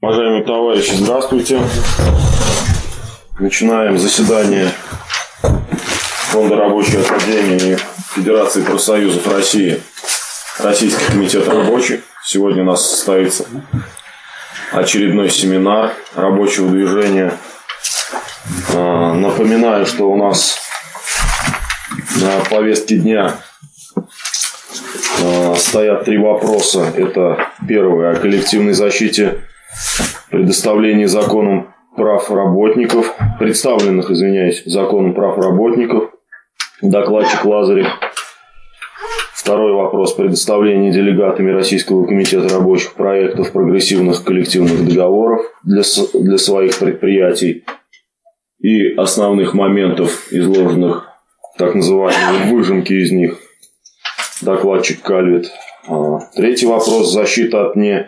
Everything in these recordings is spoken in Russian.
Уважаемые товарищи, здравствуйте. Начинаем заседание Фонда рабочей академии Федерации профсоюзов России, Российский комитет рабочих. Сегодня у нас состоится очередной семинар рабочего движения. А, напоминаю, что у нас на повестке дня а, стоят три вопроса. Это первый о коллективной защите предоставлении законом прав работников, представленных, извиняюсь, законом прав работников, докладчик Лазарев. Второй вопрос. Предоставление делегатами Российского комитета рабочих проектов прогрессивных коллективных договоров для, для своих предприятий и основных моментов, изложенных так называемые выжимки из них. Докладчик Кальвит. А, третий вопрос. Защита от не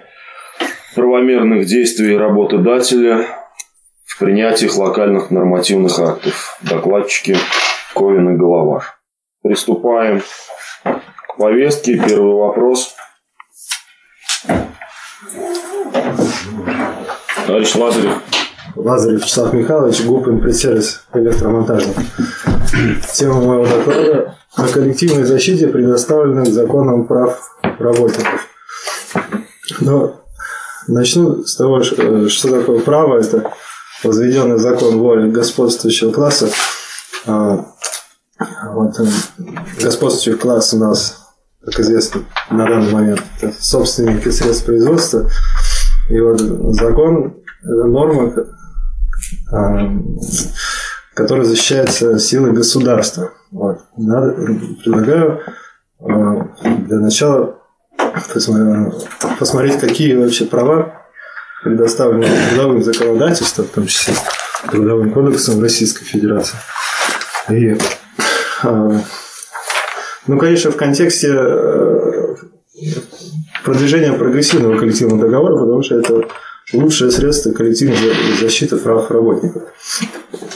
правомерных действий работодателя в принятиях локальных нормативных актов. Докладчики Ковин и Головаш. Приступаем к повестке. Первый вопрос. Товарищ Лазарев. Лазарев Вячеслав Михайлович, ГУП «Импресервис» электромонтажник. Тема моего доклада о коллективной защите предоставленных законом прав работников. Но Начну с того, э, что такое право. Это возведенный закон воли господствующего класса. А, вот, э, господствующий класс у нас, как известно, на данный момент собственники средств производства. И вот закон – это норма, а, которая защищается силой государства. Вот. Предлагаю а, для начала посмотреть, какие вообще права предоставлены трудовым законодательством, в том числе Трудовым кодексом Российской Федерации. И, а, ну, конечно, в контексте э, продвижения прогрессивного коллективного договора, потому что это лучшее средство коллективной защиты прав работников.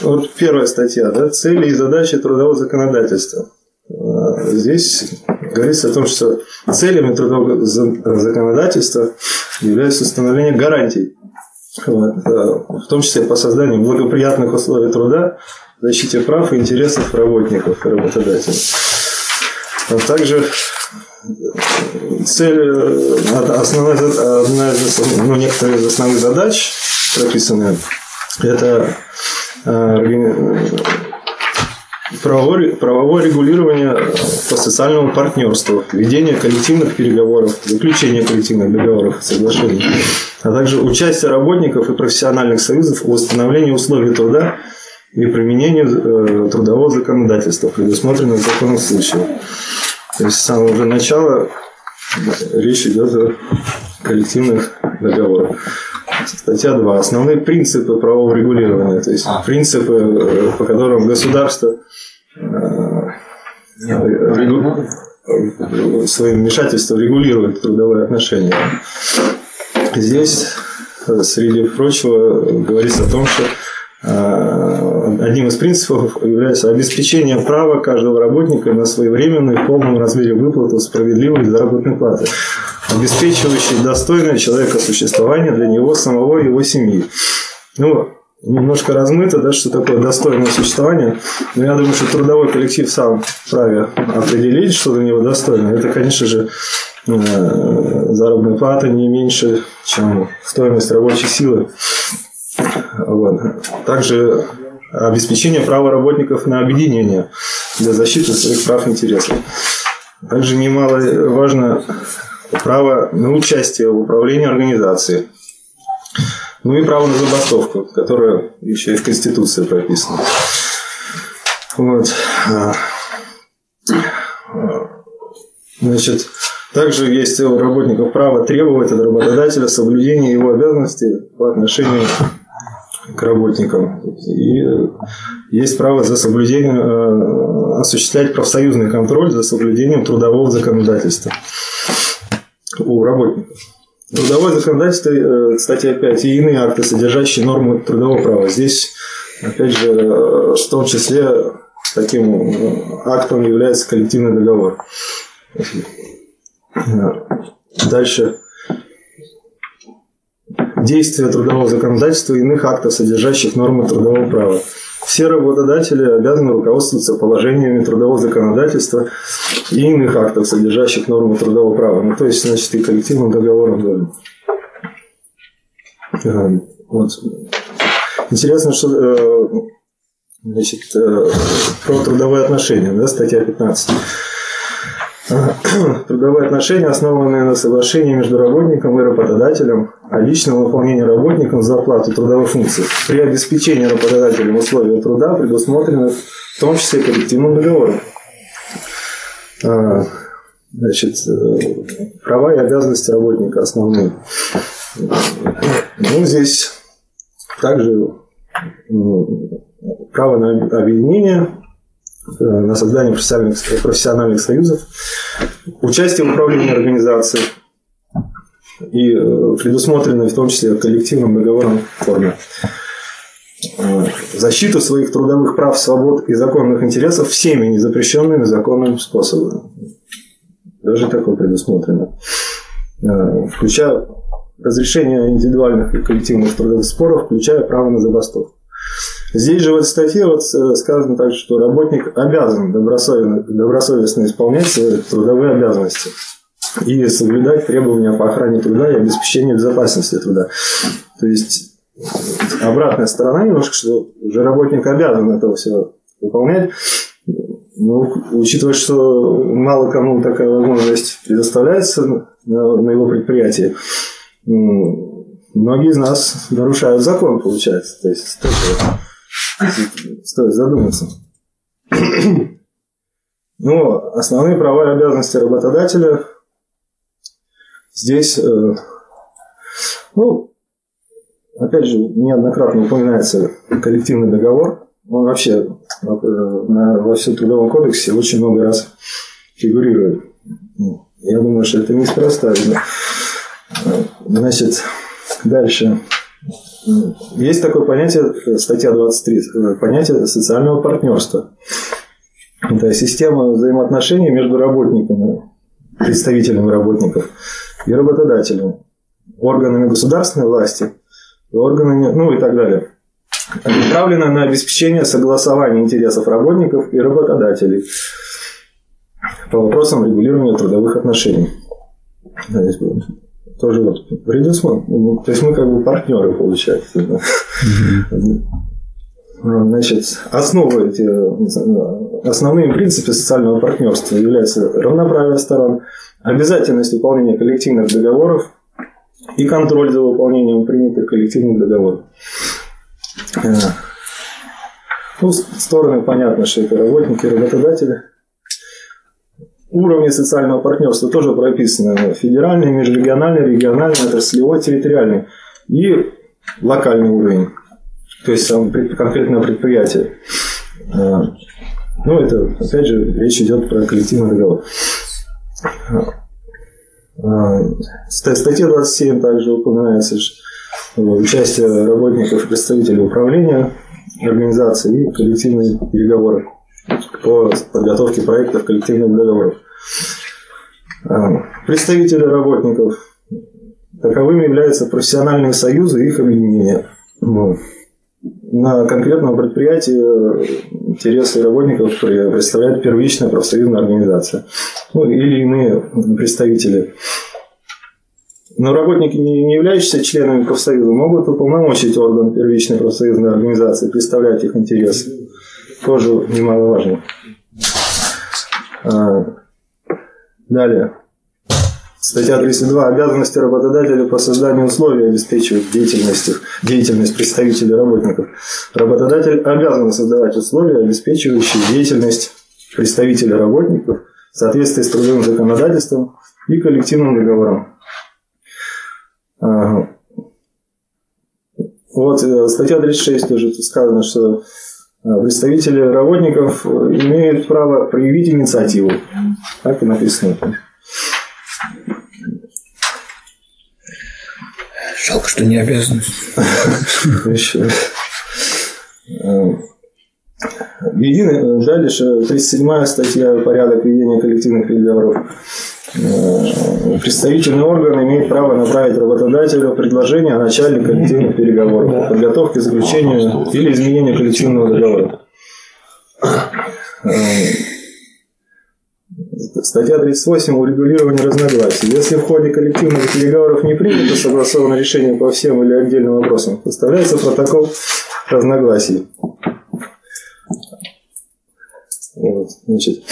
Вот первая статья, да, цели и задачи трудового законодательства. А, здесь говорится о том, что целями трудового законодательства является установление гарантий, э, в том числе по созданию благоприятных условий труда, защите прав и интересов работников и работодателей. А также цель, э, основная, одна из, ну, некоторые из основных задач прописаны, это э, правовое, регулирование по социальному партнерству, ведение коллективных переговоров, заключение коллективных договоров и соглашений, а также участие работников и профессиональных союзов в установлении условий труда и применении э, трудового законодательства, предусмотренного законом случаев. То есть с самого уже начала речь идет о коллективных договорах. Статья 2. Основные принципы правового регулирования, то есть принципы, э, по которым государство своим вмешательством регулирует трудовые отношения. Здесь, э, среди прочего, говорится о том, что одним из принципов является обеспечение права каждого работника на своевременную в полном размере выплату справедливой заработной платы обеспечивающий достойное человека существование для него самого и его семьи. Ну, немножко размыто, да, что такое достойное существование. Но я думаю, что трудовой коллектив сам вправе определить, что для него достойно. Это, конечно же, э, заработная плата не меньше, чем стоимость рабочей силы. Вот. Также обеспечение права работников на объединение для защиты своих прав и интересов. Также немало важно право на участие в управлении организацией. Ну и право на забастовку, которое еще и в Конституции прописано. Вот. Значит, также есть у работников право требовать от работодателя соблюдения его обязанностей по отношению к работникам. И есть право за соблюдением, э, осуществлять профсоюзный контроль за соблюдением трудового законодательства у работников. Трудовое законодательство, э, кстати, опять и иные акты, содержащие нормы трудового права. Здесь, опять же, э, в том числе таким э, актом является коллективный договор. Дальше. действия трудового законодательства и иных актов, содержащих нормы трудового права. Все работодатели обязаны руководствоваться положениями трудового законодательства и иных актов, содержащих нормы трудового права. Ну, то есть, значит, и коллективным договором. Да. Вот. Интересно, что э, значит, э, про трудовые отношения, да, статья 15. Трудовые отношения, основанные на соглашении между работником и работодателем о личном выполнении работником за оплату трудовых функций при обеспечении работодателем условий труда предусмотрены в том числе коллективным договором. А, значит, э, права и обязанности работника основные. Ну, здесь также право на объединение, э, на создание профессиональных, профессиональных союзов, участие в управлении организацией и э, предусмотренной в том числе коллективным договором форме. Э, защиту своих трудовых прав, свобод и законных интересов всеми незапрещенными законным способами. Даже такое предусмотрено. Включая разрешение индивидуальных и коллективных трудовых споров, включая право на забастовку. Здесь же в этой статье вот э, сказано так, что работник обязан добросовестно, добросовестно исполнять свои трудовые обязанности и соблюдать требования по охране труда и обеспечению безопасности труда. То есть обратная сторона немножко, что уже работник обязан это все выполнять. Ну, учитывая, что мало кому такая возможность предоставляется на, на его предприятии, многие из нас нарушают закон, получается. То есть, стоит задуматься. Ну, основные права и обязанности работодателя здесь, э, ну, опять же, неоднократно упоминается коллективный договор. Он вообще э, во всем трудовом кодексе очень много раз фигурирует. Я думаю, что это неспроста. Значит, дальше. Есть такое понятие, статья 23, понятие социального партнерства. Это система взаимоотношений между работниками, представителями работников и работодателями, органами государственной власти, органами, ну и так далее. Направлена на обеспечение согласования интересов работников и работодателей по вопросам регулирования трудовых отношений тоже вот предусмотрено. Ну, то есть мы как бы партнеры, получается. Да? Значит, основой основными принципами социального партнерства являются равноправие сторон, обязательность выполнения коллективных договоров и контроль за выполнением принятых коллективных договоров. Э, ну, стороны понятно, что это работники, работодатели – уровни социального партнерства тоже прописаны. Федеральный, межрегиональный, региональный, отраслевой, территориальный. И локальный уровень. То есть конкретное предприятие. А, ну, это, опять же, речь идет про коллективный договор. А, статья 27 также упоминается участие работников и представителей управления организации и коллективные переговоры по подготовке проектов коллективных договоров. А, представители работников. Таковыми являются профессиональные союзы и их объединения. Ну, на конкретном предприятии интересы работников представляет первичная профсоюзная организация ну, или иные представители. Но работники, не являющиеся членами профсоюза, могут уполномочить орган первичной профсоюзной организации представлять их интересы. Тоже немаловажно. Далее. Статья 32. Обязанности работодателя по созданию условий обеспечивают деятельность, деятельность представителей работников. Работодатель обязан создавать условия, обеспечивающие деятельность представителей работников в соответствии с трудовым законодательством и коллективным договором. Вот э, статья 36 тоже сказано, что представители работников имеют право проявить инициативу. Так и написано. Жалко, что не обязанность. Единый, дальше 37 статья «Порядок ведения коллективных переговоров». Э, представительный орган имеет право направить работодателю предложение о начале коллективных переговоров, о подготовке, заключению или изменению коллективного договора. Э, статья 38 урегулирование разногласий. Если в ходе коллективных переговоров не принято согласованное решение по всем или отдельным вопросам, составляется протокол разногласий. Вот, значит,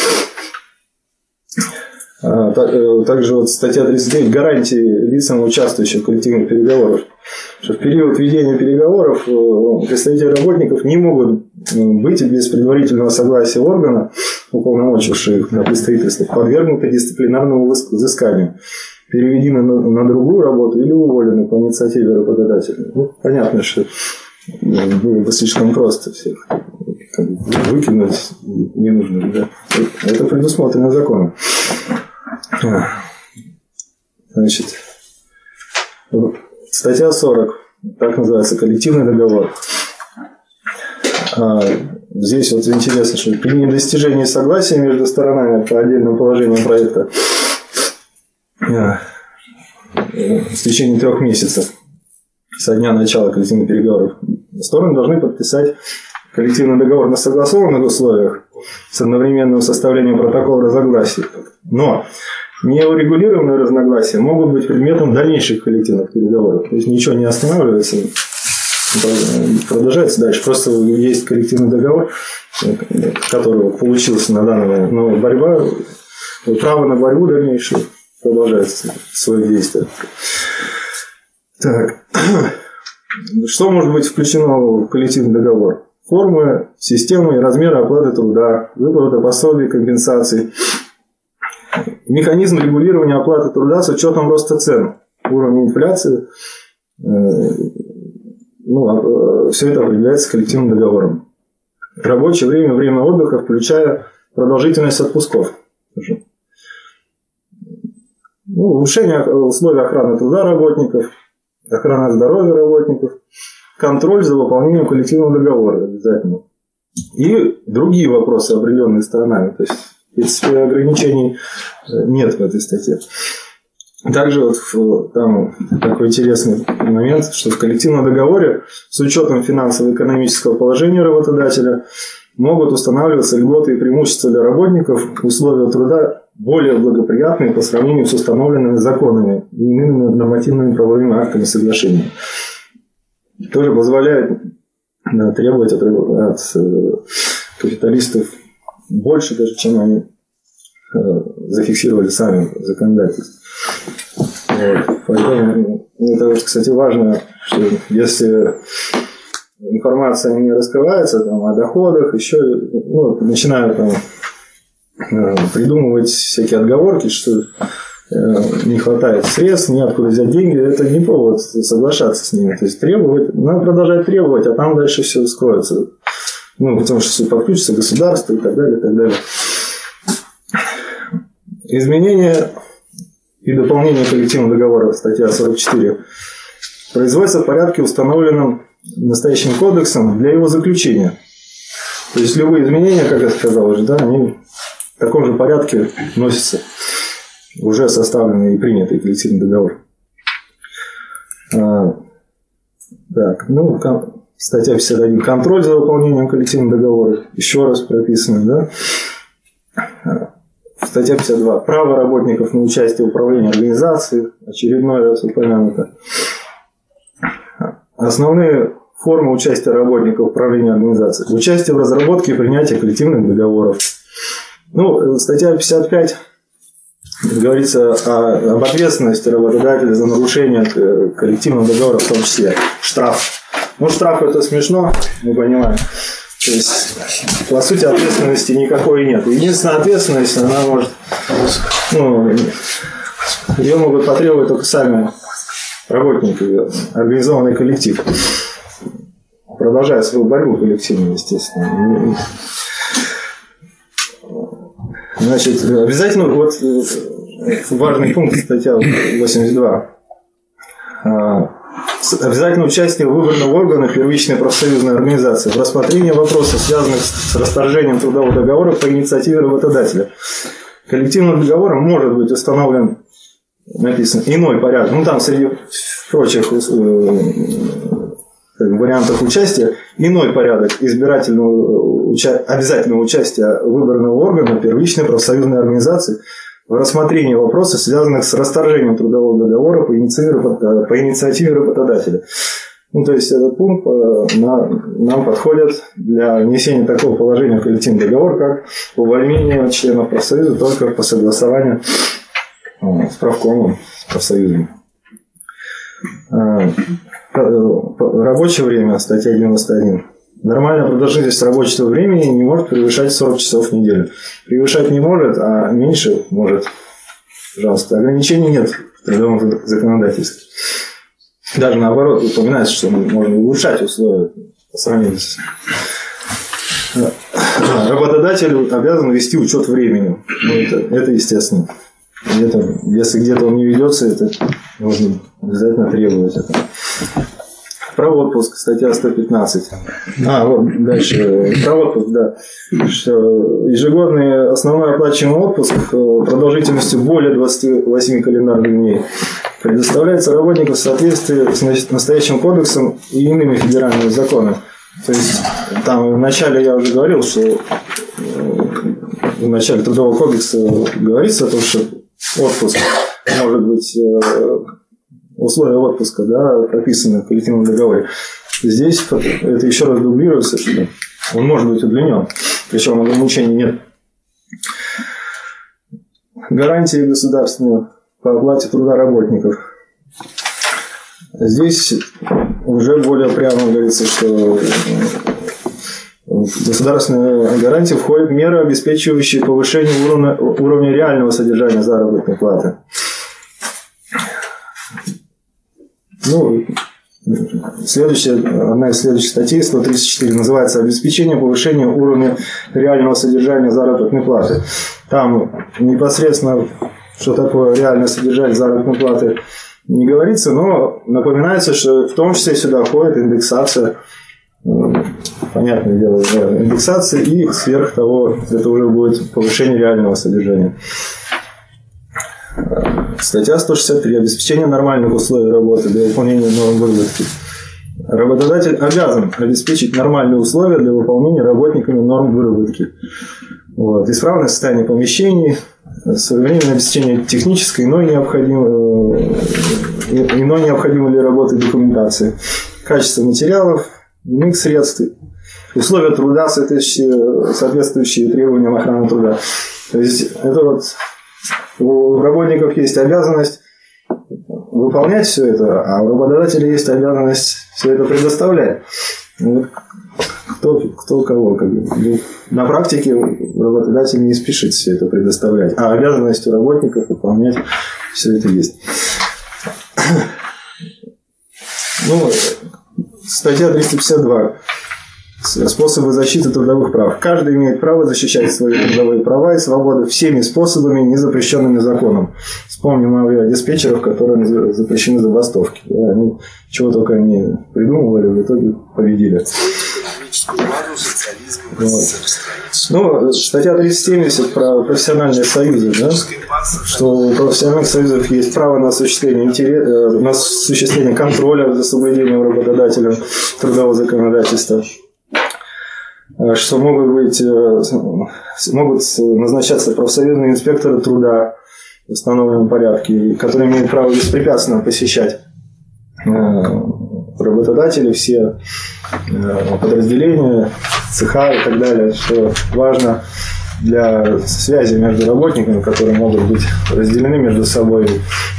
также вот статья 39 гарантии лицам, участвующим в коллективных переговорах. Что в период ведения переговоров э, представители работников не могут быть без предварительного согласия органа, уполномочивших их на представительство, подвергнуты дисциплинарному взысканию, переведены на, на другую работу или уволены по инициативе работодателя. Ну, понятно, что было бы слишком просто всех выкинуть не нужно. Да? Это предусмотрено законом. Значит, статья 40, так называется, коллективный договор. А, здесь вот интересно, что при недостижении согласия между сторонами по отдельным положениям проекта а, в течение трех месяцев со дня начала коллективных переговоров стороны должны подписать коллективный договор на согласованных условиях с одновременным составлением протокола разногласий. Но неурегулированные разногласия могут быть предметом дальнейших коллективных переговоров. То есть ничего не останавливается, продолжается дальше. Просто есть коллективный договор, который получился на данный момент, но борьба, право на борьбу дальнейшую продолжается свое действие. Так. Что может быть включено в коллективный договор? Формы, системы и размеры оплаты труда, выплата пособий, компенсаций, механизм регулирования оплаты труда с учетом роста цен, уровня инфляции. Э, ну, а, э, все это определяется коллективным договором. Рабочее время, время отдыха, включая продолжительность отпусков. Ну, улучшение условий охраны труда работников, охрана здоровья работников, контроль за выполнением коллективного договора обязательно. И другие вопросы, определенные сторонами. То есть принципе, ограничений э, нет в этой статье. Также вот там такой интересный момент, что в коллективном договоре с учетом финансово-экономического положения работодателя могут устанавливаться льготы и преимущества для работников, условия труда более благоприятные по сравнению с установленными законами и иными нормативными правовыми актами соглашения. Тоже позволяет да, требовать от, от э, капиталистов больше даже, чем они э, зафиксировали сами законодательство. Вот. Поэтому ну, это, кстати, важно, что если информация не раскрывается там, о доходах, еще ну, начинают там, э, придумывать всякие отговорки, что э, не хватает средств, неоткуда взять деньги, это не повод соглашаться с ними. То есть требовать, надо продолжать требовать, а там дальше все скроется. Ну, потому что подключится государство и так далее, и так далее. Изменение и дополнение коллективного договора, статья 44, производится в порядке, установленном настоящим кодексом для его заключения. То есть любые изменения, как я сказал уже, да, они в таком же порядке носятся уже составленный и принятый коллективный договор. А, так, ну, Статья 51. Контроль за выполнением коллективного договора. Еще раз прописано, да? Статья 52. Право работников на участие в управлении организацией. Очередной раз упомянуто. Основные формы участия работников в управлении организацией. Участие в разработке и принятии коллективных договоров. Ну, статья 55 говорится о, об ответственности работодателя за нарушение коллективного договора в том числе. Штраф ну, штраф это смешно, мы понимаем. То есть, по сути, ответственности никакой нет. Единственная ответственность, она может, ну, ее могут потребовать только сами работники, организованный коллектив. Продолжая свою борьбу коллективную, естественно. Значит, обязательно, вот важный пункт, статья 82 обязательно участие выборного органа первичной профсоюзной организации в рассмотрении вопросов, связанных с расторжением трудового договора по инициативе работодателя. коллективным договором может быть установлен написано иной порядок. Ну там среди прочих э, вариантов участия иной порядок избирательного уча... обязательного участия выборного органа первичной профсоюзной организации в рассмотрении вопросов, связанных с расторжением трудового договора по инициативе, э, по инициативе работодателя. Ну, то есть этот пункт э, на, нам подходит для внесения такого положения в коллективный договор, как увольнение членов профсоюза только по согласованию э, с правкомом, с профсоюзом. Рабочее время, статья 91. Нормальная продолжительность рабочего времени не может превышать 40 часов в неделю. Превышать не может, а меньше может. Пожалуйста, ограничений нет в трудовом законодательстве. Даже наоборот, упоминается, что можно улучшать условия по сравнению с... Работодатель обязан вести учет времени. Ну, это, это естественно. Это, если где-то он не ведется, это нужно обязательно требовать это. Про отпуск, статья 115. А, вот дальше. Про отпуск, да. Что ежегодный основной оплачиваемый отпуск э, продолжительностью более 28 календарных дней предоставляется работнику в соответствии с настоящим кодексом и иными федеральными законами. То есть там вначале я уже говорил, что э, в начале Трудового кодекса говорится о том, что отпуск может быть э, условия отпуска, да, прописаны в коллективном договоре. Здесь это еще раз дублируется, он может быть удлинен, причем ограничений нет. Гарантии государственные по оплате труда работников. Здесь уже более прямо говорится, что в государственные гарантии входят меры, обеспечивающие повышение уровня, уровня реального содержания заработной платы. Ну, Следующая, одна из следующих статей, 134, называется «Обеспечение повышения уровня реального содержания заработной платы». Там непосредственно, что такое реальное содержание заработной платы, не говорится, но напоминается, что в том числе сюда входит индексация, понятное дело, индексация и сверх того, это уже будет повышение реального содержания. Статья 163. Обеспечение нормальных условий работы для выполнения норм выработки. Работодатель обязан обеспечить нормальные условия для выполнения работниками норм выработки. Вот. Исправное состояние помещений, современное обеспечение технической, иной необходимой, э, иной необходимой для работы документации, качество материалов, иных средств, условия труда, соответствующие требованиям охраны труда. То есть это вот у работников есть обязанность выполнять все это, а у работодателя есть обязанность все это предоставлять. Ну, кто, кто кого. Как бы. Ну, на практике работодатель не спешит все это предоставлять, а обязанность у работников выполнять все это есть. Ну, статья 352 способы защиты трудовых прав. Каждый имеет право защищать свои трудовые права и свободы всеми способами, не запрещенными законом. Вспомним о диспетчерах, которые запрещены забастовки. Да, они чего только они придумывали, в итоге победили. Вот. Ну, статья 370 про профессиональные союзы, да? что у профессиональных союзов есть право на осуществление, интерес, э, на осуществление контроля за соблюдением работодателем трудового законодательства. Э, что могут быть э, могут назначаться профсоюзные инспекторы труда в установленном порядке, которые имеют право беспрепятственно посещать э, работодатели, все подразделения, цеха и так далее, что важно для связи между работниками, которые могут быть разделены между собой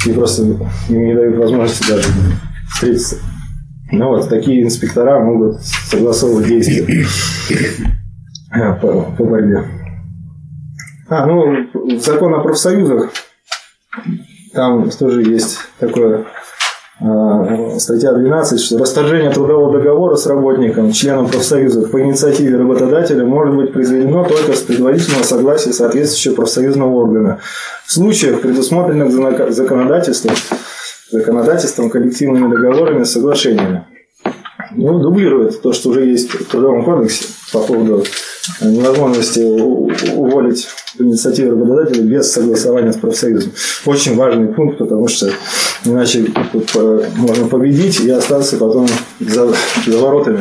и просто им не дают возможности даже встретиться. Ну вот, такие инспектора могут согласовывать действия по, по борьбе. А, ну, закон о профсоюзах, там тоже есть такое а, статья 12, что расторжение трудового договора с работником, членом профсоюза по инициативе работодателя может быть произведено только с предварительного согласия соответствующего профсоюзного органа. В случаях, предусмотренных законодательством, законодательством, коллективными договорами, соглашениями. Ну, дублирует то, что уже есть в Трудовом кодексе по поводу невозможности уволить по инициативе работодателя без согласования с профсоюзом. Очень важный пункт, потому что иначе можно победить и остаться потом за, за воротами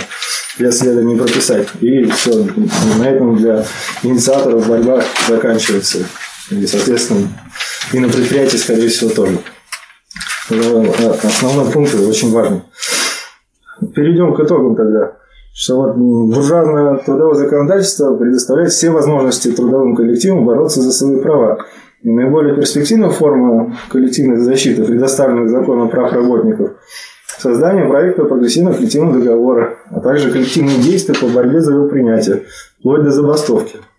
для следа не прописать. И все, на этом для инициаторов борьба заканчивается. И, соответственно, и на предприятии, скорее всего, тоже. Основной пункт очень важный. Перейдем к итогам тогда что вот буржуазное трудовое законодательство предоставляет все возможности трудовым коллективам бороться за свои права. И наиболее перспективная форма коллективной защиты, предоставленных законом прав работников, создание проекта прогрессивного коллективного договора, а также коллективные действия по борьбе за его принятие, вплоть до забастовки –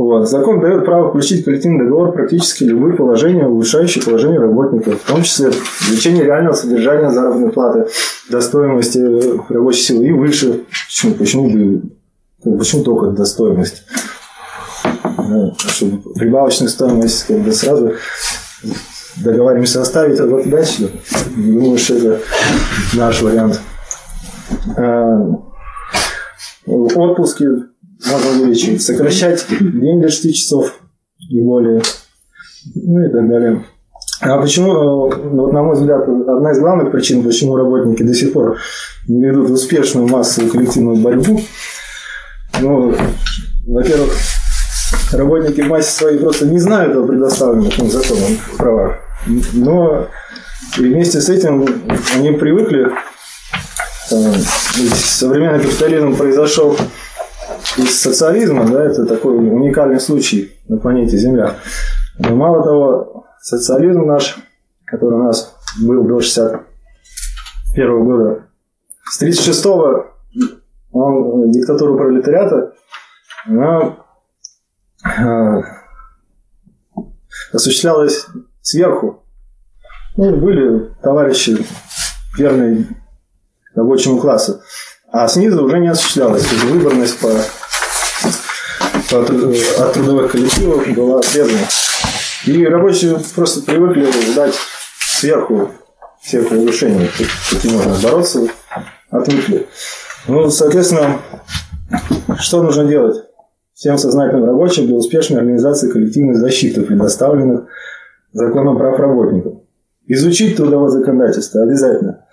вот. Закон дает право включить в коллективный договор практически любые положения, улучшающие положение работников, в том числе увеличение реального содержания заработной платы до стоимости рабочей силы и выше. Почему, почему, бы, почему только до стоимости? Чтобы прибавочная стоимость как бы сразу договариваемся оставить, а вот дальше. Думаю, что это наш вариант. А, отпуски можно увеличить, сокращать день до 6 часов и более, ну и так далее. А почему, э, вот, на мой взгляд, одна из главных причин, почему работники до сих пор не ведут успешную массовую коллективную борьбу, ну, во-первых, работники в массе своей просто не знают о предоставленных им законом правах, но и вместе с этим они привыкли, э, современный капитализм произошел из социализма, да, это такой уникальный случай на планете Земля. Но мало того, социализм наш, который у нас был до 61 года, с 36-го он диктатуру пролетариата она, э, осуществлялась сверху. Ну, были товарищи верные рабочему классу. А снизу уже не осуществлялась. Выборность по от трудовых коллективов была отрезана. И рабочие просто привыкли ждать сверху всех разрушений, каким можно бороться, отвыкли. Ну, соответственно, что нужно делать всем сознательным рабочим для успешной организации коллективной защиты, предоставленных законом прав работников? Изучить трудовое законодательство обязательно.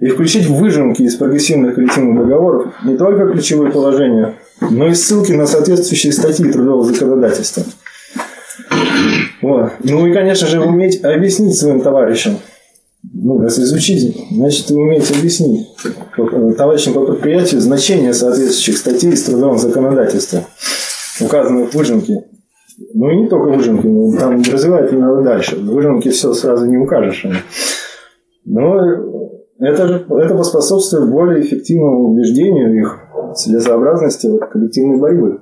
И включить выжимки из прогрессивных коллективных договоров не только ключевые положения но и ссылки на соответствующие статьи трудового законодательства. Вот. Ну и, конечно же, уметь объяснить своим товарищам. Ну, если изучить, значит, вы умеете объяснить товарищам по предприятию значение соответствующих статей из трудового законодательства, указанных в выжимке. Ну и не только выжимки, но там развивать надо дальше. В выжимке все сразу не укажешь. Но это, же, это поспособствует более эффективному убеждению их целесообразности вот, коллективной борьбы.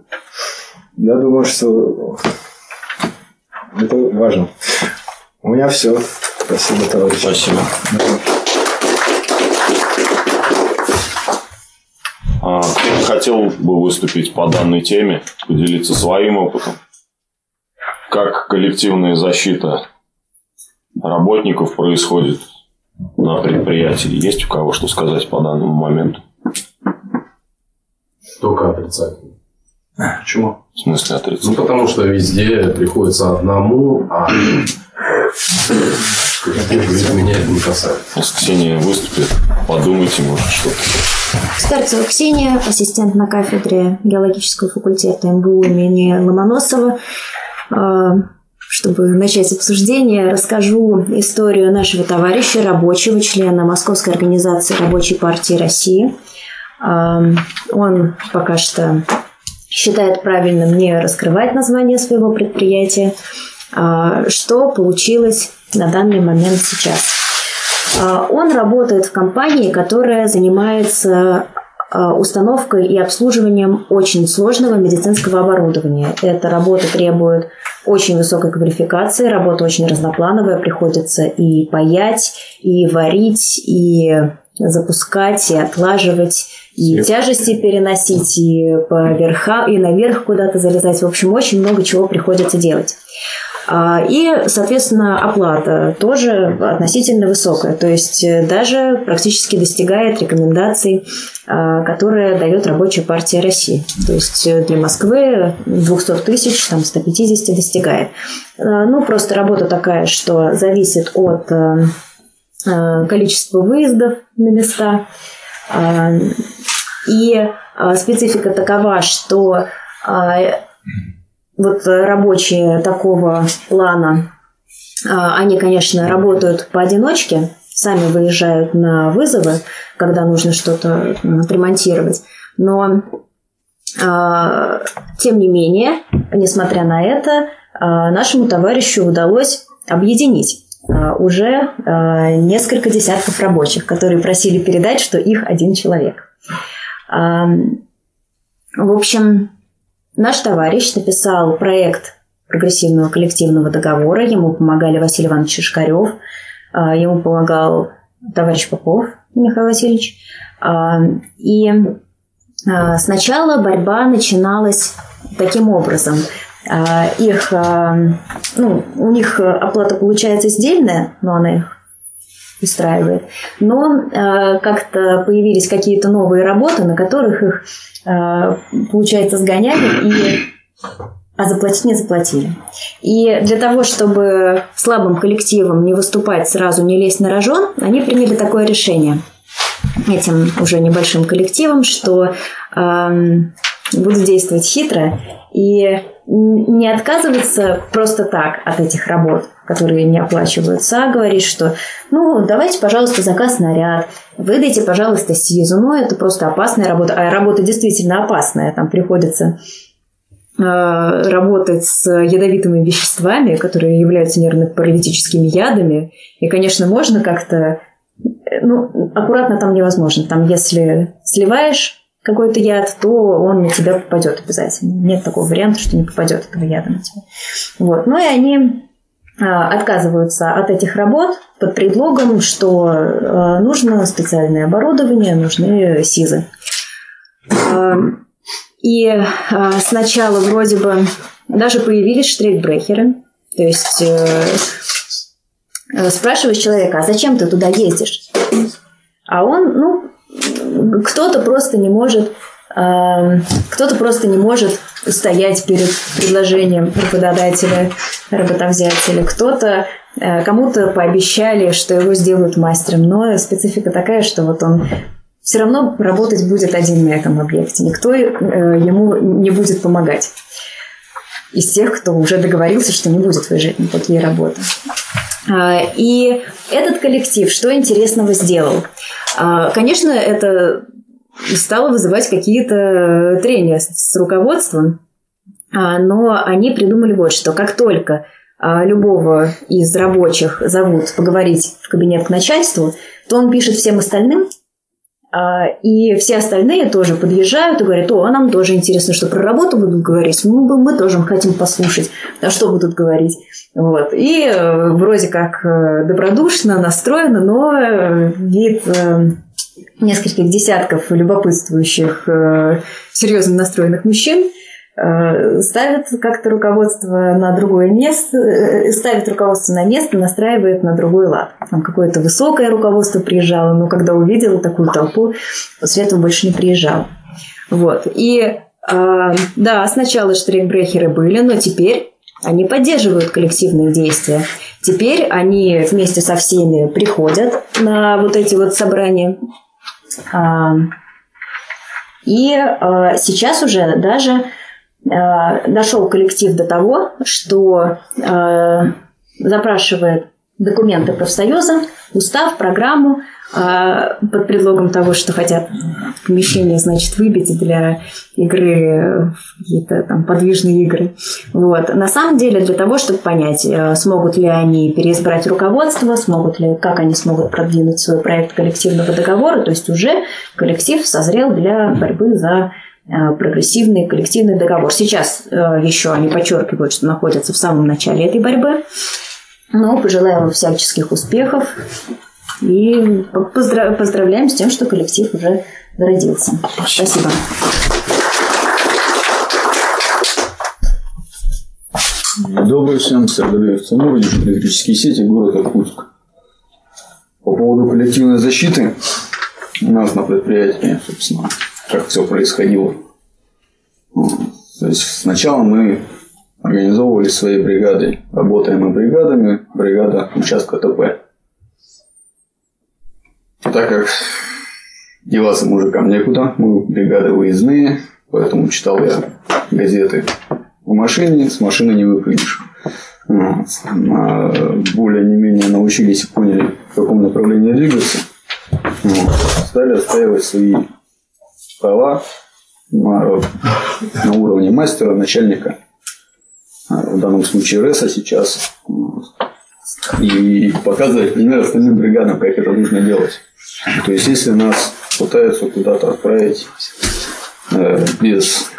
Я думаю, что это важно. У меня все. Спасибо, товарищ. Спасибо. А, хотел бы выступить по данной теме, поделиться своим опытом. Как коллективная защита работников происходит на предприятии? Есть у кого что сказать по данному моменту? Только отрицательно. Почему? В смысле отрицательно? Ну, потому что везде приходится одному, а меня это не касается. Если Ксения выступит, подумайте, может, что-то. Старцева Ксения, ассистент на кафедре геологического факультета МГУ имени Ломоносова. Чтобы начать обсуждение, расскажу историю нашего товарища, рабочего, члена Московской организации Рабочей партии России – он пока что считает правильным не раскрывать название своего предприятия. А, что получилось на данный момент сейчас? А, он работает в компании, которая занимается а, установкой и обслуживанием очень сложного медицинского оборудования. Эта работа требует очень высокой квалификации, работа очень разноплановая, приходится и паять, и варить, и запускать, и отлаживать, и Слеп. тяжести переносить, и по верхам, и наверх куда-то залезать. В общем, очень много чего приходится делать. А, и, соответственно, оплата тоже относительно высокая, то есть э, даже практически достигает рекомендаций, а, которые дает Рабочая партия России. То есть э, для Москвы 200 тысяч, там 150 достигает. А, ну, просто работа такая, что зависит от э, количества выездов на места. И специфика такова, что вот рабочие такого плана, а, они, конечно, работают поодиночке, сами выезжают на вызовы, когда нужно что-то отремонтировать. Но, а, тем не менее, несмотря на это, а, нашему товарищу удалось объединить уже несколько десятков рабочих, которые просили передать, что их один человек. В общем, Наш товарищ написал проект прогрессивного коллективного договора. Ему помогали Василий Иванович Шишкарев, а, ему помогал товарищ Попов Михаил Васильевич. А, и а, сначала борьба начиналась таким образом. Их, ну, у них оплата получается сдельная, но она их устраивает. Но как-то появились какие-то новые работы, на которых их Э, получается, сгоняли и а заплатить не заплатили. И для того, чтобы слабым коллективам не выступать сразу, не лезть на рожон, они приняли такое решение этим уже небольшим коллективом, что э, будут действовать хитро и не отказываться просто так от этих работ, которые не оплачиваются, говорить, что ну, давайте, пожалуйста, заказ наряд, выдайте, пожалуйста, СИЗу. Ну, это просто опасная работа. А работа действительно опасная. Там приходится э, работать с ядовитыми веществами, которые являются нервно-паралитическими ядами. И, конечно, можно как-то... Ну, аккуратно там невозможно. Там, если сливаешь какой-то яд, то он на тебя попадет обязательно. Нет такого варианта, что не попадет этого яда на тебя. Вот. Ну и они отказываются от этих работ под предлогом, что а, нужно специальное оборудование, нужны СИЗы. А, и сначала вроде бы даже появились штрейкбрехеры, то есть э, спрашиваешь человека, а зачем ты туда ездишь? А он, ну, кто-то просто не может кто-то просто не может стоять перед предложением работодателя, работодателя. Кто-то э, кому-то пообещали, что его сделают мастером, но специфика такая, что вот он все равно работать будет один на этом объекте. Никто э, ему не будет помогать из тех, кто уже договорился, что не будет выезжать на такие работы. А, и этот коллектив что интересного сделал? А, конечно, это стало вызывать какие-то трения с руководством, а, но они придумали вот что. Как только любого из рабочих зовут поговорить в кабинет к начальству, то он пишет всем остальным, а, и все остальные тоже подъезжают и говорят, о, а нам тоже интересно, что про работу будут говорить, ну, мы тоже хотим послушать, а что будут говорить. Вот. И э, вроде как э, добродушно настроено, но э, вид нескольких десятков любопытствующих, серьезно настроенных мужчин – Э, ставит как-то руководство на другое место, э, ставит руководство на место, настраивает на другой лад. Там какое-то высокое руководство приезжало, но когда увидела такую толпу, этого больше не приезжал. Вот. И э, да, сначала штрейкбрехеры были, но теперь они поддерживают коллективные действия. Теперь они вместе со всеми приходят на вот эти вот собрания. И сейчас уже даже Э, дошел коллектив до того, что э, запрашивает документы профсоюза, устав, программу э, под предлогом того, что хотят помещение, значит, выбить для игры какие-то там подвижные игры. Вот. На самом деле для того, чтобы понять, смогут ли они переизбрать руководство, смогут ли, как они смогут продвинуть свой проект коллективного договора, то есть уже коллектив созрел для борьбы за Э, прогрессивный коллективный договор. Сейчас э, еще они подчеркивают, что находятся в самом начале этой борьбы. Но пожелаем им всяческих успехов и поздравляем с тем, что коллектив уже зародился. Спасибо. Добрый всем, Сергей Тимурович, электрические сети, город Иркутск. По поводу коллективной защиты у нас на предприятии, собственно, как все происходило. То есть сначала мы организовывали свои бригады. Работаем мы бригадами, бригада участка ТП. Так как деваться мужикам некуда, мы бригады выездные, поэтому читал я газеты в машине, с машины не выпрыгнешь. Более не менее научились и поняли, в каком направлении двигаться. Стали отстаивать свои права на, на уровне мастера, начальника. В данном случае РЭСа сейчас. И показывать пример остальным бригадам, как это нужно делать. То есть, если нас пытаются куда-то отправить э, без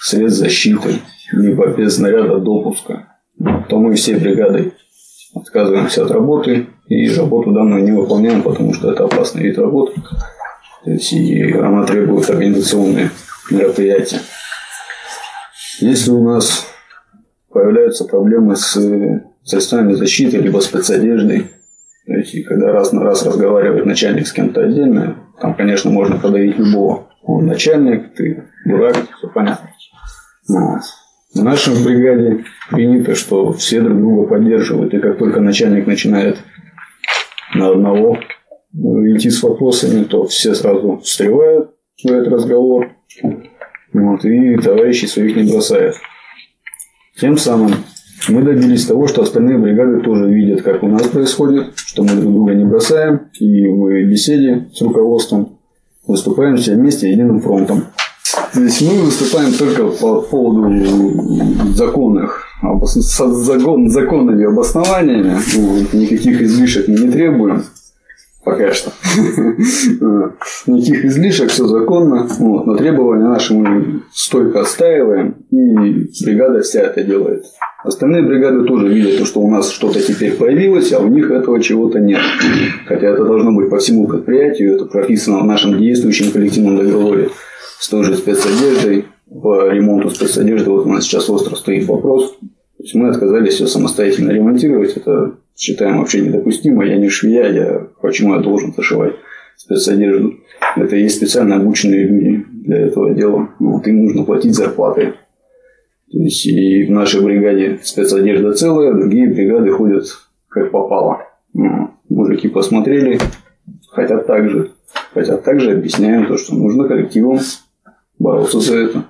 средств защиты, либо без наряда допуска, то мы всей бригадой отказываемся от работы и работу данную не выполняем, потому что это опасный вид работы. То есть и она требует организационные мероприятия. Если у нас появляются проблемы с средствами защиты, либо спецодеждой, то есть, и когда раз на раз разговаривает начальник с кем-то отдельно, там, конечно, можно подавить любого. Он начальник, ты дурак, все понятно. Вот. В нашей бригаде принято, что все друг друга поддерживают. И как только начальник начинает на одного идти с вопросами, то все сразу встревают в этот разговор. Вот, и товарищи своих не бросают. Тем самым мы добились того, что остальные бригады тоже видят, как у нас происходит, что мы друг друга не бросаем, и в беседе с руководством выступаем все вместе единым фронтом. То есть мы выступаем только по поводу законных, закон, законными обоснованиями, никаких излишек мы не требуем. Пока что. Никаких излишек, все законно. Вот, но требования наши мы стойко отстаиваем, и бригада вся это делает. Остальные бригады тоже видят, что у нас что-то теперь появилось, а у них этого чего-то нет. Хотя это должно быть по всему предприятию, это прописано в нашем действующем коллективном договоре с той же спецодеждой. По ремонту спецодежды вот у нас сейчас остро стоит вопрос. То есть мы отказались все самостоятельно ремонтировать. Это считаем вообще недопустимо. Я не швея, я почему я должен зашивать спецодежду. Это есть специально обученные люди для этого дела. Вот, им нужно платить зарплаты. То есть и в нашей бригаде спецодежда целая, другие бригады ходят как попало. Ну, мужики посмотрели, хотят так же. Хотят также объясняем то, что нужно коллективом бороться за это.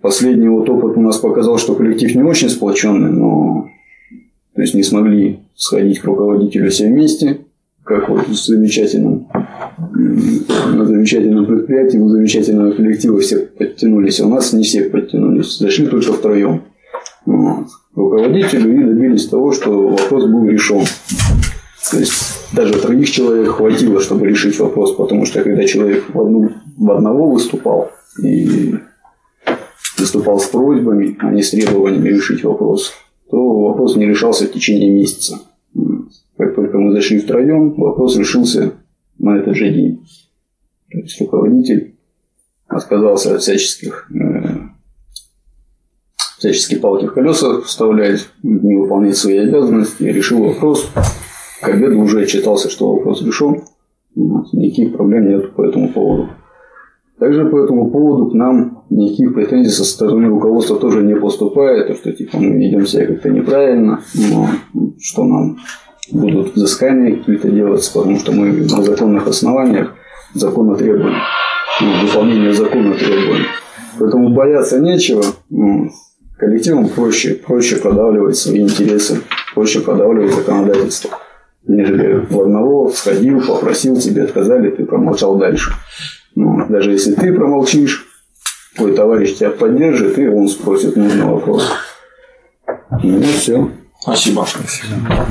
Последний вот опыт у нас показал, что коллектив не очень сплоченный, но то есть не смогли сходить к руководителю все вместе, как вот в замечательном, на замечательном предприятии, у замечательного коллектива все подтянулись, а у нас не все подтянулись, зашли только втроем. Вот. Руководители и добились того, что вопрос был решен. То есть даже троих человек хватило, чтобы решить вопрос, потому что когда человек в, одну, в одного выступал и выступал с просьбами, а не с требованиями решить вопрос, то вопрос не решался в течение месяца. Как только мы зашли втроем, вопрос решился на этот же день. То есть руководитель отказался от всяческих э, всяческие палки в колеса вставлять, не выполнять свои обязанности, решил вопрос. К обеду уже читался, что вопрос решен. Никаких проблем нет по этому поводу. Также по этому поводу к нам никаких претензий со стороны руководства тоже не поступает, что типа мы ведем себя как-то неправильно, но что нам будут взыскания какие-то делаться, потому что мы на законных основаниях закона требуем, ну, выполнение закона требуем. Поэтому бояться нечего. Ну, коллективам проще, проще продавливать свои интересы, проще продавливать законодательство, нежели в одного сходил, попросил, тебе отказали, ты промолчал дальше. Ну, даже если ты промолчишь, твой товарищ тебя поддержит, и он спросит нужный вопрос. Ну, все. Спасибо. Спасибо.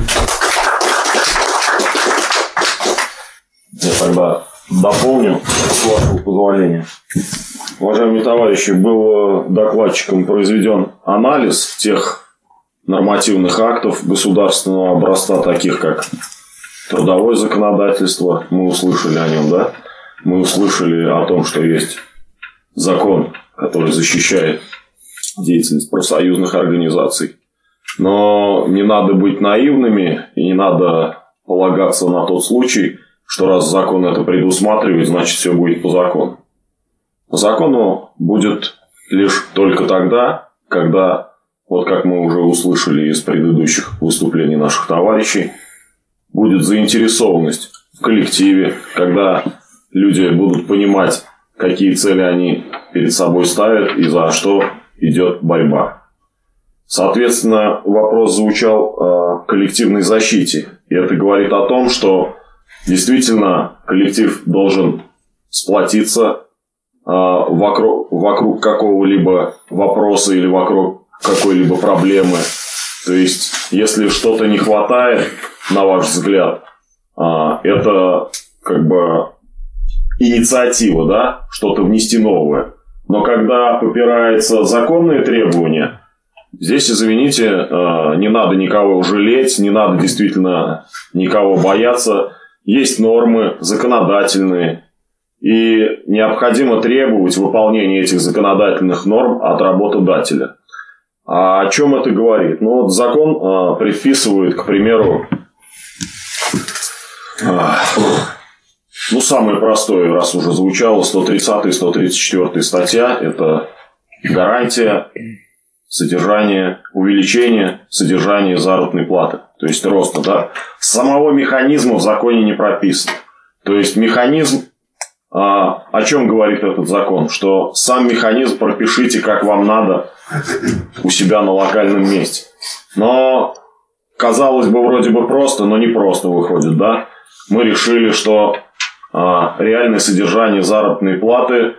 Я тогда дополню, с вашего позволения. Уважаемые товарищи, был докладчиком произведен анализ тех нормативных актов государственного образца, таких как трудовое законодательство, мы услышали о нем, да? Мы услышали о том, что есть закон, который защищает деятельность профсоюзных организаций. Но не надо быть наивными и не надо полагаться на тот случай, что раз закон это предусматривает, значит все будет по закону. По закону будет лишь только тогда, когда, вот как мы уже услышали из предыдущих выступлений наших товарищей, будет заинтересованность в коллективе, когда люди будут понимать, какие цели они перед собой ставят и за что идет борьба. Соответственно, вопрос звучал о коллективной защите. И это говорит о том, что действительно коллектив должен сплотиться а, вокруг, вокруг какого-либо вопроса или вокруг какой-либо проблемы. То есть, если что-то не хватает, на ваш взгляд, а, это как бы инициатива, да, что-то внести новое. Но когда попираются законные требования, здесь, извините, а, не надо никого жалеть, не надо действительно никого бояться. Есть нормы законодательные, и необходимо требовать выполнения этих законодательных норм от работодателя. А о чем это говорит? Ну, вот закон э, предписывает, к примеру, э, ну, самое простое, раз уже звучало, 130-134 статья, это гарантия содержания, увеличения содержания заработной платы, то есть роста, да. Самого механизма в законе не прописано. То есть механизм а, о чем говорит этот закон? Что сам механизм пропишите, как вам надо у себя на локальном месте. Но, казалось бы, вроде бы просто, но не просто выходит, да? Мы решили, что реальное содержание заработной платы,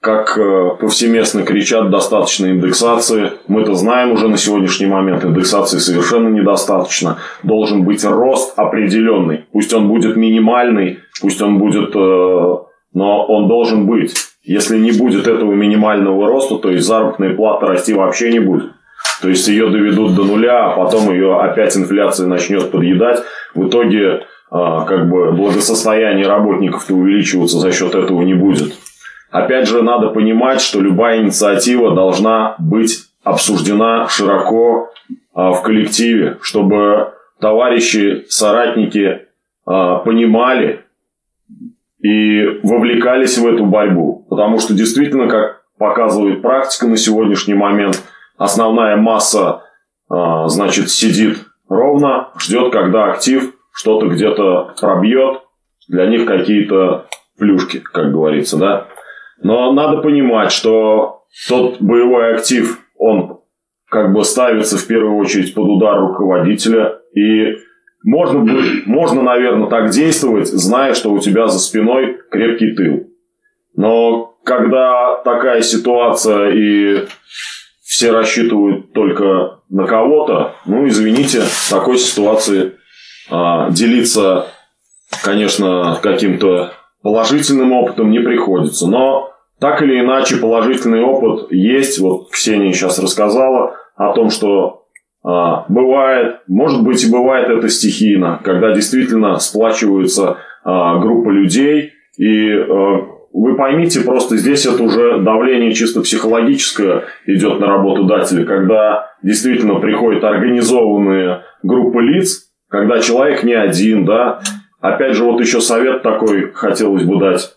как а, повсеместно кричат, достаточно индексации. Мы-то знаем уже на сегодняшний момент, индексации совершенно недостаточно. Должен быть рост определенный. Пусть он будет минимальный, пусть он будет... А, но он должен быть. Если не будет этого минимального роста, то есть заработная плата расти вообще не будет. То есть ее доведут до нуля, а потом ее опять инфляция начнет подъедать. В итоге а, как бы благосостояние работников-то увеличиваться за счет этого не будет. Опять же, надо понимать, что любая инициатива должна быть обсуждена широко а, в коллективе, чтобы товарищи, соратники а, понимали, и вовлекались в эту борьбу. Потому что действительно, как показывает практика на сегодняшний момент, основная масса, а, значит, сидит ровно, ждет, когда актив что-то где-то пробьет, для них какие-то плюшки, как говорится, да. Но надо понимать, что тот боевой актив, он как бы ставится в первую очередь под удар руководителя, и можно, можно, наверное, так действовать, зная, что у тебя за спиной крепкий тыл. Но когда такая ситуация и все рассчитывают только на кого-то, ну, извините, такой ситуации делиться, конечно, каким-то положительным опытом не приходится. Но так или иначе положительный опыт есть. Вот Ксения сейчас рассказала о том, что а, бывает, может быть и бывает это стихийно, когда действительно сплачиваются а, группа людей, и а, вы поймите, просто здесь это уже давление чисто психологическое идет на работодателя, когда действительно приходит организованная группа лиц, когда человек не один, да. Опять же, вот еще совет такой хотелось бы дать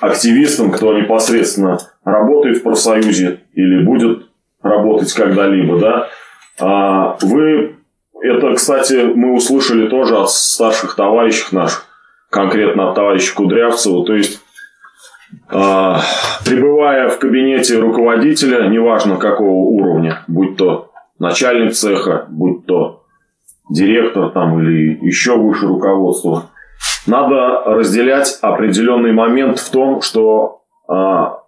активистам, кто непосредственно работает в профсоюзе или будет работать когда-либо, да, а, вы, это, кстати, мы услышали тоже от старших товарищей наших, конкретно от товарища Кудрявцева, то есть а, пребывая в кабинете руководителя, неважно какого уровня, будь то начальник цеха, будь то директор там или еще выше руководство, надо разделять определенный момент в том, что а,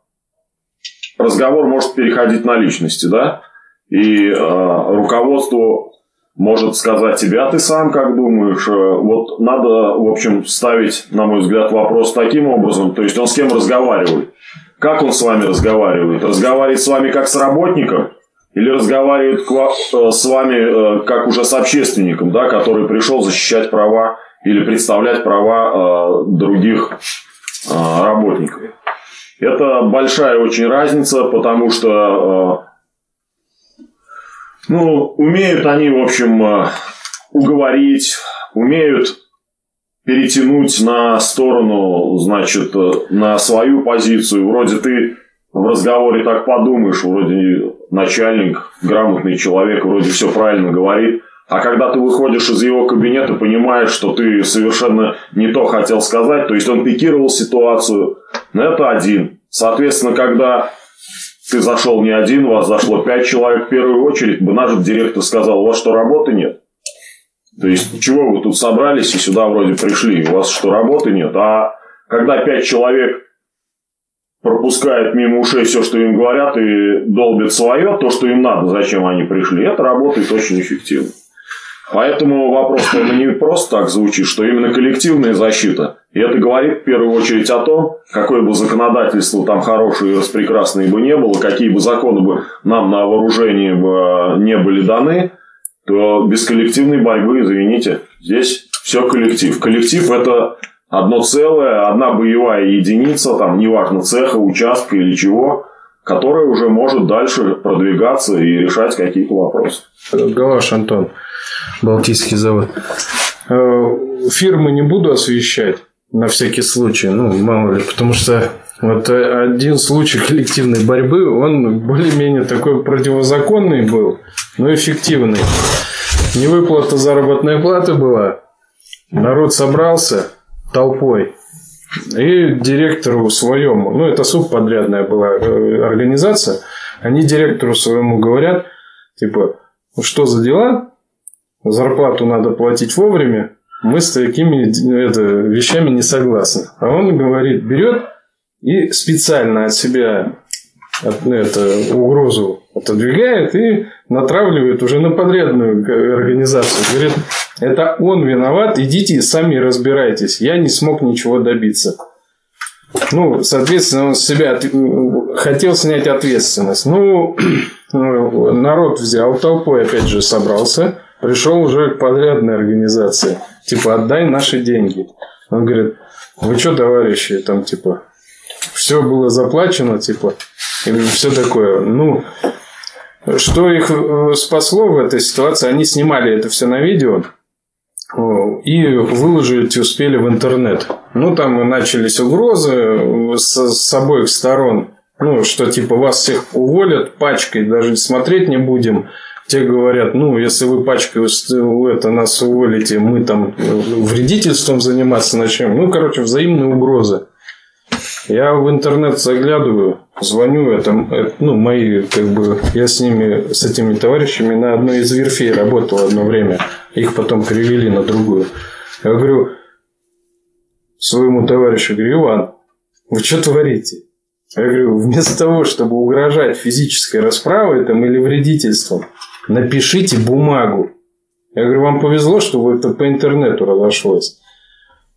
разговор может переходить на личности, да? И э, руководству может сказать тебе, а ты сам как думаешь? Э, вот надо, в общем, ставить, на мой взгляд, вопрос таким образом. То есть он с кем разговаривает? Как он с вами разговаривает? Разговаривает с вами как с работником? Или разговаривает э, с вами э, как уже с общественником, да, который пришел защищать права или представлять права других работников? Это большая очень разница, потому что Ну, умеют они, в общем, э, уговорить, умеют перетянуть на сторону, значит, э, на свою позицию. Вроде ты в разговоре так подумаешь, вроде начальник, грамотный человек, вроде все правильно говорит. А когда ты выходишь из его кабинета, понимаешь, что ты совершенно не то хотел сказать, то есть он пикировал ситуацию, но это один. Соответственно, когда ты зашел не один, у вас зашло пять человек в первую очередь, бы наш директор сказал, у вас что, работы нет? То есть, чего вы тут собрались и сюда вроде пришли? У вас что, работы нет? А когда пять человек пропускают мимо ушей все, что им говорят, и долбят свое, то, что им надо, зачем они пришли, это работает очень эффективно. Поэтому вопрос не просто так звучит, что именно коллективная защита. И это говорит в первую очередь о том, какое бы законодательство там хорошее и распрекрасное бы не было, какие бы законы бы нам на вооружение бы не были даны, то без коллективной борьбы, извините, здесь все коллектив. Коллектив – это одно целое, одна боевая единица, там, неважно, цеха, участка или чего, которая уже может дальше продвигаться и решать какие-то вопросы. Галаш Антон, Балтийский завод. Э, фирмы не буду освещать на всякий случай, ну, мало ли, потому что вот один случай коллективной борьбы, он более-менее такой противозаконный был, но эффективный. Невыплата заработной платы была, народ собрался толпой, и директору своему, ну, это субподрядная была э, организация, они директору своему говорят, типа, ну, что за дела, зарплату надо платить вовремя, мы с такими это, вещами не согласны. А он говорит, берет и специально от себя от, ну, это, угрозу отодвигает и натравливает уже на подрядную организацию. Говорит, это он виноват, идите сами разбирайтесь. Я не смог ничего добиться. Ну, соответственно, он с себя от... хотел снять ответственность. Ну, народ взял толпой, опять же, собрался, пришел уже к подрядной организации. Типа, отдай наши деньги. Он говорит, вы что, товарищи, там, типа, все было заплачено, типа, и все такое. Ну, что их э, спасло в этой ситуации, они снимали это все на видео и выложить успели в интернет. Ну, там начались угрозы с, с обоих сторон. Ну, что типа вас всех уволят пачкой, даже смотреть не будем. Те говорят, ну, если вы пачкой это, нас уволите, мы там вредительством заниматься начнем. Ну, короче, взаимные угрозы. Я в интернет заглядываю, звоню, это, это ну, мои, как бы, я с ними, с этими товарищами на одной из верфей работал одно время. Их потом перевели на другую. Я говорю своему товарищу, говорю, Иван, вы что творите? Я говорю, вместо того, чтобы угрожать физической расправой там, или вредительством, напишите бумагу. Я говорю, вам повезло, что это по интернету разошлось.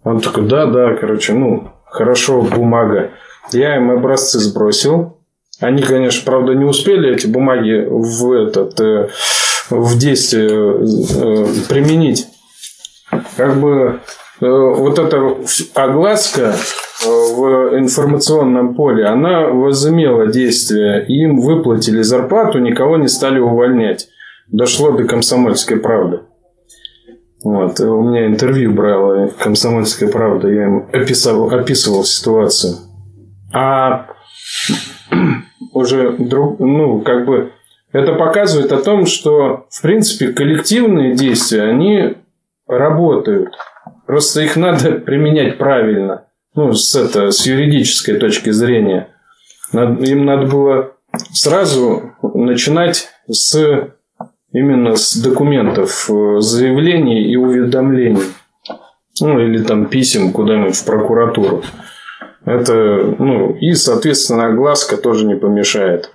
Он такой, да, да, короче, ну, хорошо, бумага. Я им образцы сбросил. Они, конечно, правда, не успели эти бумаги в этот э, в действие э, применить. Как бы э, вот эта огласка в информационном поле, она возымела действие. Им выплатили зарплату, никого не стали увольнять. Дошло до комсомольской правды. Вот. У меня интервью брала «Комсомольская правда», я им описывал, описывал ситуацию. А уже друг, ну, как бы это показывает о том, что, в принципе, коллективные действия, они работают. Просто их надо применять правильно. Ну, с, это, с юридической точки зрения. Им надо было сразу начинать с именно с документов, э, заявлений и уведомлений. Ну, или там писем куда-нибудь в прокуратуру. Это, ну, и, соответственно, огласка тоже не помешает.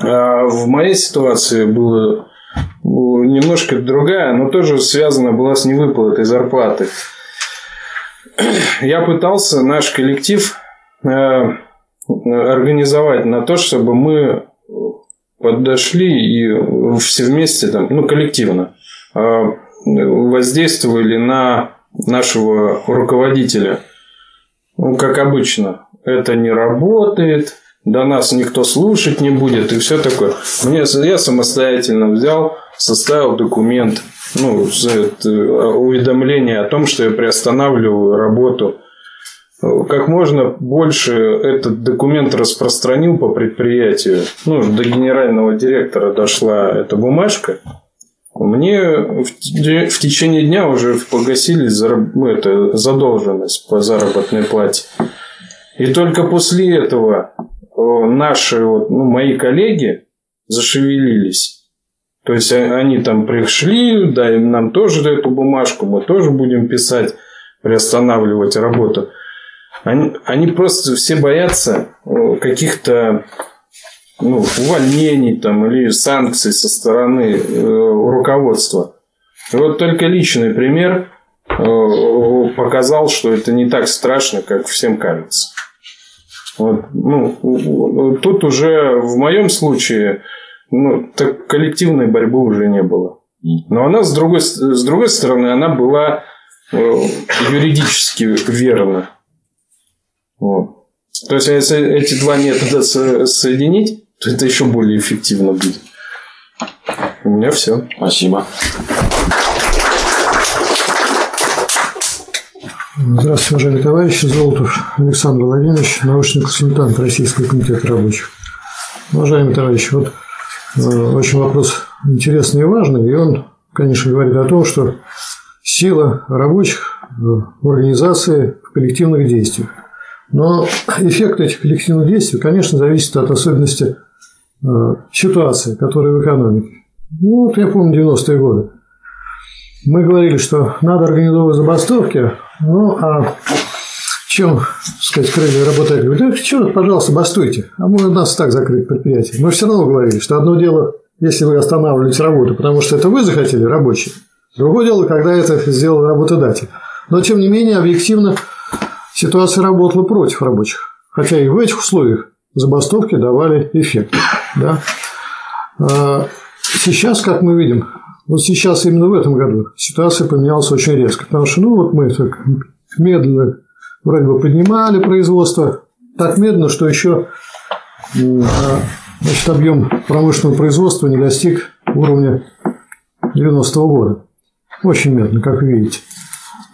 А в моей ситуации было немножко другая, но тоже связана была с невыплатой зарплаты. Я пытался наш коллектив э, организовать на то, чтобы мы подошли и все вместе, там, ну, коллективно а, воздействовали на нашего руководителя. Ну, как обычно, это не работает, до нас никто слушать не будет и все такое. Мне, я самостоятельно взял, составил документ, ну, уведомление о том, что я приостанавливаю работу. Как можно больше этот документ распространил по предприятию. Ну, до генерального директора дошла эта бумажка. Мне в течение дня уже погасили ну, это, задолженность по заработной плате. И только после этого наши, вот, ну, мои коллеги зашевелились. То есть они там пришли, да, им нам тоже эту бумажку, мы тоже будем писать, приостанавливать работу. Они, они просто все боятся каких-то ну, увольнений там, или санкций со стороны э, руководства. И вот только личный пример э, показал, что это не так страшно, как всем кажется. Вот, ну, тут уже в моем случае ну, так коллективной борьбы уже не было. Но она, с другой, с другой стороны, она была э, юридически верна. Вот. То есть, если эти два метода соединить, то это еще более эффективно будет. У меня все. Спасибо. Здравствуйте, уважаемые товарищи. Золотов Александр Владимирович, научный консультант Российского комитета рабочих. Уважаемые товарищи, вот э, очень вопрос интересный и важный, и он, конечно, говорит о том, что сила рабочих в организации в коллективных действиях. Но эффект этих коллективных действий, конечно, зависит от особенностей э, ситуации, которая в экономике. Ну, вот я помню 90-е годы. Мы говорили, что надо организовывать забастовки, ну, а чем, сказать, крылья работодателей? Говорят, да, что, пожалуйста, бастуйте, а у нас так закрыть предприятие. Мы все равно говорили, что одно дело, если вы останавливаете работу, потому что это вы захотели, рабочие. Другое дело, когда это сделал работодатель. Но, тем не менее, объективно ситуация работала против рабочих. Хотя и в этих условиях забастовки давали эффект. Да? А сейчас, как мы видим, вот сейчас, именно в этом году, ситуация поменялась очень резко. Потому что, ну, вот мы так медленно вроде бы поднимали производство, так медленно, что еще значит, объем промышленного производства не достиг уровня 90-го года. Очень медленно, как вы видите.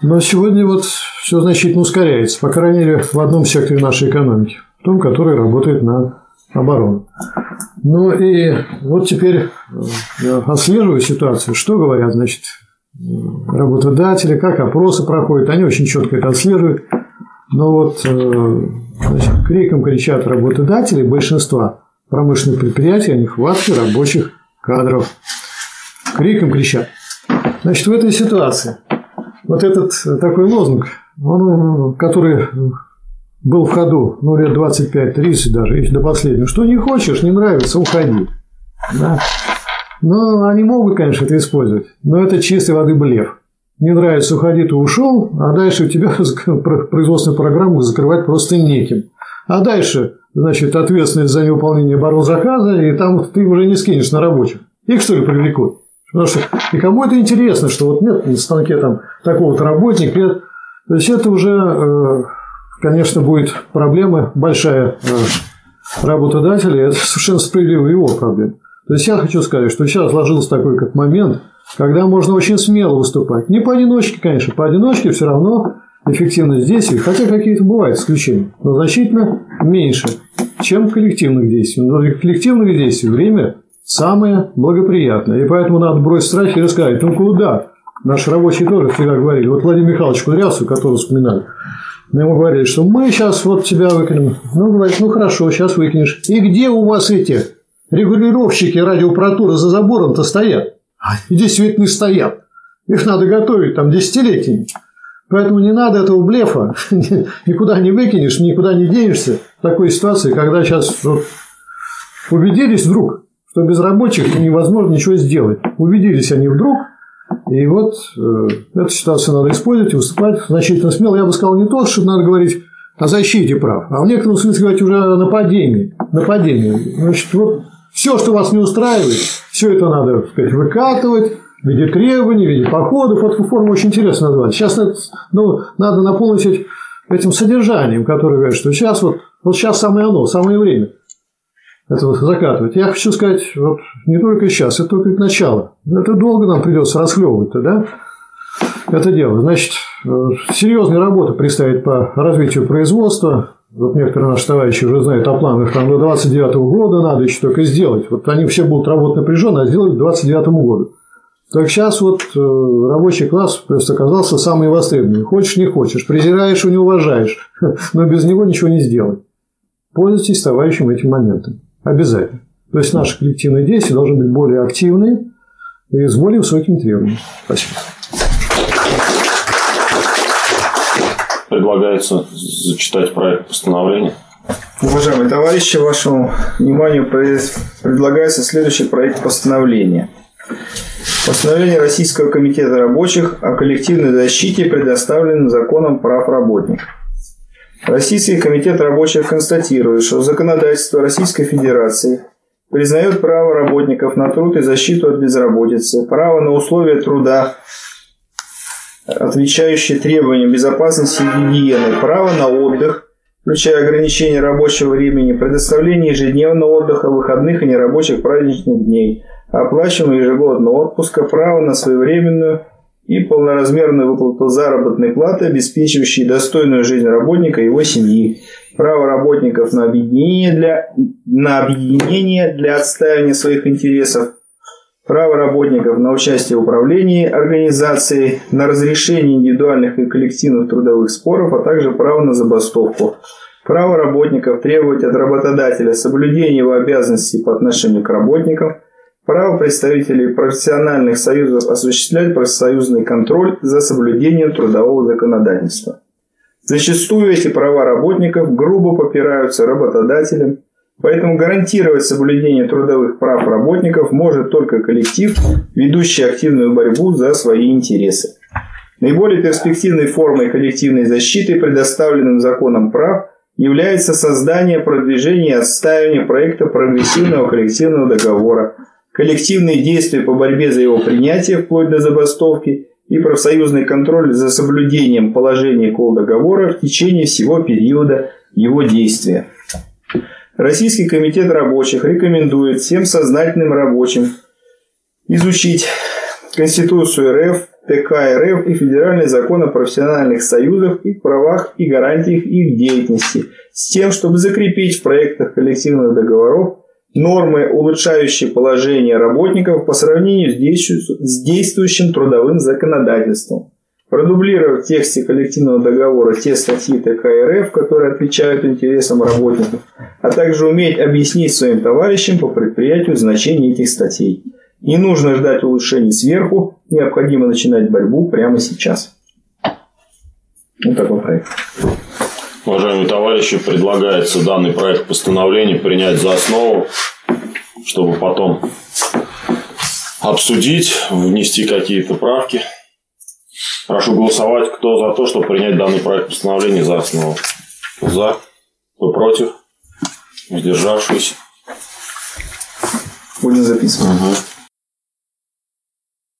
Но сегодня вот все значительно ускоряется, по крайней мере, в одном секторе нашей экономики, в том, который работает на оборону. Ну и вот теперь э, я отслеживаю ситуацию, что говорят, значит, работодатели, как опросы проходят, они очень четко это отслеживают. Но вот э, значит, криком кричат работодатели большинства промышленных предприятий о нехватке рабочих кадров. Криком кричат. Значит, в этой ситуации вот этот такой лозунг, он, который был в ходу, ну, лет 25-30 даже, если до последнего. Что не хочешь, не нравится, уходи. Да? Но они могут, конечно, это использовать, но это чистой воды блеф. Не нравится, уходи, ты ушел, а дальше у тебя производственную программу закрывать просто неким. А дальше, значит, ответственность за невыполнение заказа, и там ты уже не скинешь на рабочих. Их, что ли, привлекут? Потому что никому это интересно, что вот нет на станке там такого-то работника, нет. То есть это уже э, конечно, будет проблема большая э, работодателя, это совершенно справедливо его проблема. То есть я хочу сказать, что сейчас сложился такой как момент, когда можно очень смело выступать. Не поодиночке, конечно, поодиночке все равно эффективность действий, хотя какие-то бывают исключения, но значительно меньше, чем коллективных действий. Но для коллективных действий время самое благоприятное. И поэтому надо бросить страхи и рассказать, ну куда? Наши рабочие тоже всегда говорили. Вот Владимир Михайлович Кудрявцев, которого вспоминали, мы ему говорили, что мы сейчас вот тебя выкинем. Ну, говорит, ну хорошо, сейчас выкинешь. И где у вас эти регулировщики радиопротуры за забором-то стоят? А действительно стоят. Их надо готовить там десятилетиями. Поэтому не надо этого блефа. Никуда не выкинешь, никуда не денешься в такой ситуации, когда сейчас вот убедились вдруг, что без рабочих невозможно ничего сделать. Убедились они вдруг, и вот э, эту ситуацию надо использовать и выступать значительно смело. Я бы сказал не то, что надо говорить о защите прав, а в некотором смысле говорить уже о нападении. нападении. Значит, вот все, что вас не устраивает, все это надо так сказать, выкатывать в виде требований, в виде походов. Вот форму очень интересно назвать. Сейчас ну, надо наполнить этим содержанием, которое говорит, что сейчас вот, вот сейчас самое оно, самое время это закатывать. Я хочу сказать, вот не только сейчас, это только начало. Это долго нам придется расхлебывать-то, да? Это дело. Значит, э, серьезная работа предстоит по развитию производства. Вот некоторые наши товарищи уже знают о планах там до 29 года надо еще только сделать. Вот они все будут работать напряженно, а сделать к 29 году. Так сейчас вот э, рабочий класс просто оказался самый востребованный. Хочешь, не хочешь, презираешь, не уважаешь, но без него ничего не сделать. Пользуйтесь товарищем этим моментом. Обязательно. То есть наши коллективные действия должны быть более активные и с более высокими требованиями. Спасибо. Предлагается зачитать проект постановления. Уважаемые товарищи, вашему вниманию предлагается следующий проект постановления. Постановление Российского комитета рабочих о коллективной защите, предоставленном законом прав работников. Российский комитет рабочих констатирует, что законодательство Российской Федерации признает право работников на труд и защиту от безработицы, право на условия труда, отвечающие требованиям безопасности и гигиены, право на отдых, включая ограничение рабочего времени, предоставление ежедневного отдыха, выходных и нерабочих праздничных дней, оплачиваемого ежегодного отпуска, право на своевременную и полноразмерную выплату заработной платы, обеспечивающей достойную жизнь работника и его семьи, право работников на объединение для, на объединение для отстаивания своих интересов, право работников на участие в управлении организацией, на разрешение индивидуальных и коллективных трудовых споров, а также право на забастовку, право работников требовать от работодателя соблюдения его обязанностей по отношению к работникам, право представителей профессиональных союзов осуществлять профсоюзный контроль за соблюдением трудового законодательства. Зачастую эти права работников грубо попираются работодателем, поэтому гарантировать соблюдение трудовых прав работников может только коллектив, ведущий активную борьбу за свои интересы. Наиболее перспективной формой коллективной защиты, предоставленным законом прав, является создание, продвижение и отстаивание проекта прогрессивного коллективного договора, коллективные действия по борьбе за его принятие вплоть до забастовки и профсоюзный контроль за соблюдением положений колл-договора в течение всего периода его действия. Российский комитет рабочих рекомендует всем сознательным рабочим изучить Конституцию РФ, ТК РФ и Федеральный закон о профессиональных союзах, их правах и гарантиях их деятельности, с тем, чтобы закрепить в проектах коллективных договоров нормы, улучшающие положение работников по сравнению с действующим трудовым законодательством. Продублировав в тексте коллективного договора те статьи ТК РФ, которые отвечают интересам работников, а также уметь объяснить своим товарищам по предприятию значение этих статей. Не нужно ждать улучшений сверху, необходимо начинать борьбу прямо сейчас. Вот такой проект. Уважаемые товарищи, предлагается данный проект постановления принять за основу, чтобы потом обсудить, внести какие-то правки. Прошу голосовать, кто за то, чтобы принять данный проект постановления за основу. За. Кто против? Сдержавшись. Будем записывать. Угу.